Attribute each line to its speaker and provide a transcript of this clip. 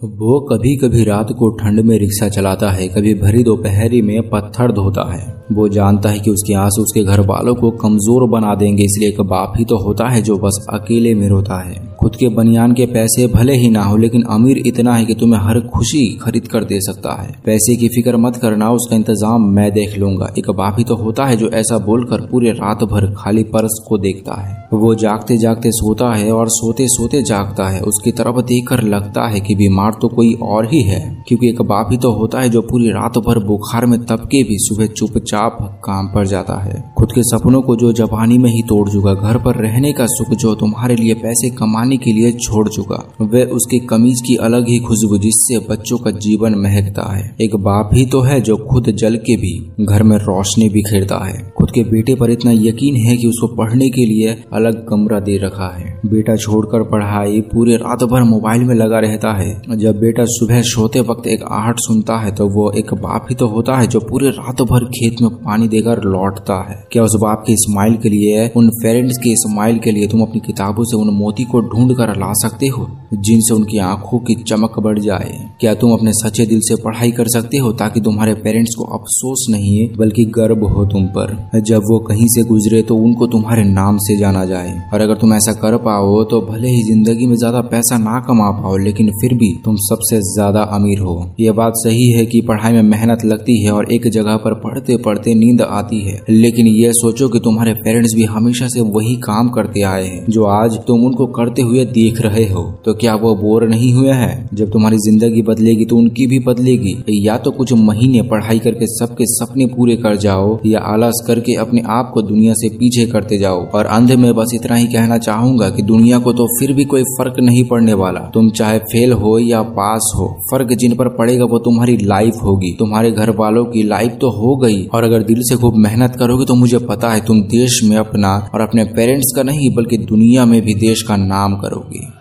Speaker 1: वो कभी कभी रात को ठंड में रिक्शा चलाता है, कभी भरी दोपहरी में पत्थर धोता है। वो जानता है कि उसके आँसू उसके घर वालों को कमज़ोर बना देंगे, इसलिए एक बाप ही तो होता है जो बस अकेले में रोता है। खुद के बनियान के पैसे भले ही ना हो, लेकिन अमीर इतना है कि तुम्हें हर खुशी खरीद कर दे सकता है। पैसे की फ़िक्र मत करना, उसका इंतज़ाम मैं देख लूँगा। एक बाप ही तो होता है जो ऐसा बोलकर पूरे रात भर खाली पर्स को देखता है। वो जागते जागते सोता है और सोते सोते जागता है। उसकी तरफ़ देखकर लगता है कि बीमार बीमार तो कोई और ही है, क्योंकि एक बाप ही तो होता है जो पूरी रात भर बुखार में तबके भी सुबह चुपचाप काम पर जाता है। खुद के सपनों को जो जवानी में ही तोड़ चुका घर पर रहने का सुख जो तुम्हारे लिए पैसे कमाने के लिए छोड़ चुका। वह उसकी कमीज की अलग ही खुशबू जिससे बच्चों का जीवन महकता है। एक बाप ही तो है जो खुद जल के भी घर में रोशनी बिखेरता है। खुद के बेटे पर इतना यकीन है कि उसको पढ़ने के लिए अलग कमरा दे रखा है। बेटा छोड़कर पढ़ाई पूरे रात भर मोबाइल में लगा रहता है। जब बेटा सुबह सोते वक्त एक आहट सुनता है तो वो एक बाप ही तो होता है जो पूरे रात भर खेत में पानी देकर लौटता है। क्या उस बाप के स्माइल के लिए, उन पेरेंट्स के स्माइल के लिए तुम अपनी किताबों से उन मोती को ढूंढ कर ला सकते हो। जिनसे उनकी आँखों की चमक बढ़ जाए। क्या तुम अपने सच्चे दिल से पढ़ाई कर सकते हो ताकि तुम्हारे पेरेंट्स को अफसोस नहीं है, बल्कि गर्व हो तुम पर? जब वो कहीं से गुजरे तो उनको तुम्हारे नाम से जाना जाए। और अगर तुम ऐसा कर पाओ तो भले ही ज़िंदगी में ज़्यादा पैसा ना कमा पाओ, लेकिन फिर भी तुम सबसे ज़्यादा अमीर हो। यह बात सही है कि पढ़ाई में मेहनत लगती है और एक जगह पर पढ़ते पढ़ते नींद आती है। लेकिन यह सोचो कि तुम्हारे पेरेंट्स भी हमेशा से वही काम करते आए हैं, जो आज तुम उनको करते हुए देख रहे हो। तो क्या वो बोर नहीं हुए हैं? जब तुम्हारी ज़िंदगी बदलेगी तो उनकी भी बदलेगी। या तो कुछ महीने पढ़ाई करके सबके सपने पूरे कर जाओ, या आलस करके अपने आप को दुनिया से पीछे करते जाओ। और अंधे में बस इतना ही कहना चाहूँगा कि दुनिया को तो फिर भी कोई फ़र्क नहीं पड़ने वाला। तुम चाहे फेल हो या पास हो, फ़र्क जिन पर पड़ेगा वो तुम्हारी लाइफ होगी। तुम्हारे घर वालों की लाइफ तो हो गई। और अगर दिल से खूब मेहनत करोगे तो मुझे पता है तुम देश में अपना और अपने पेरेंट्स का नहीं, बल्कि दुनिया में भी देश का नाम करोगे।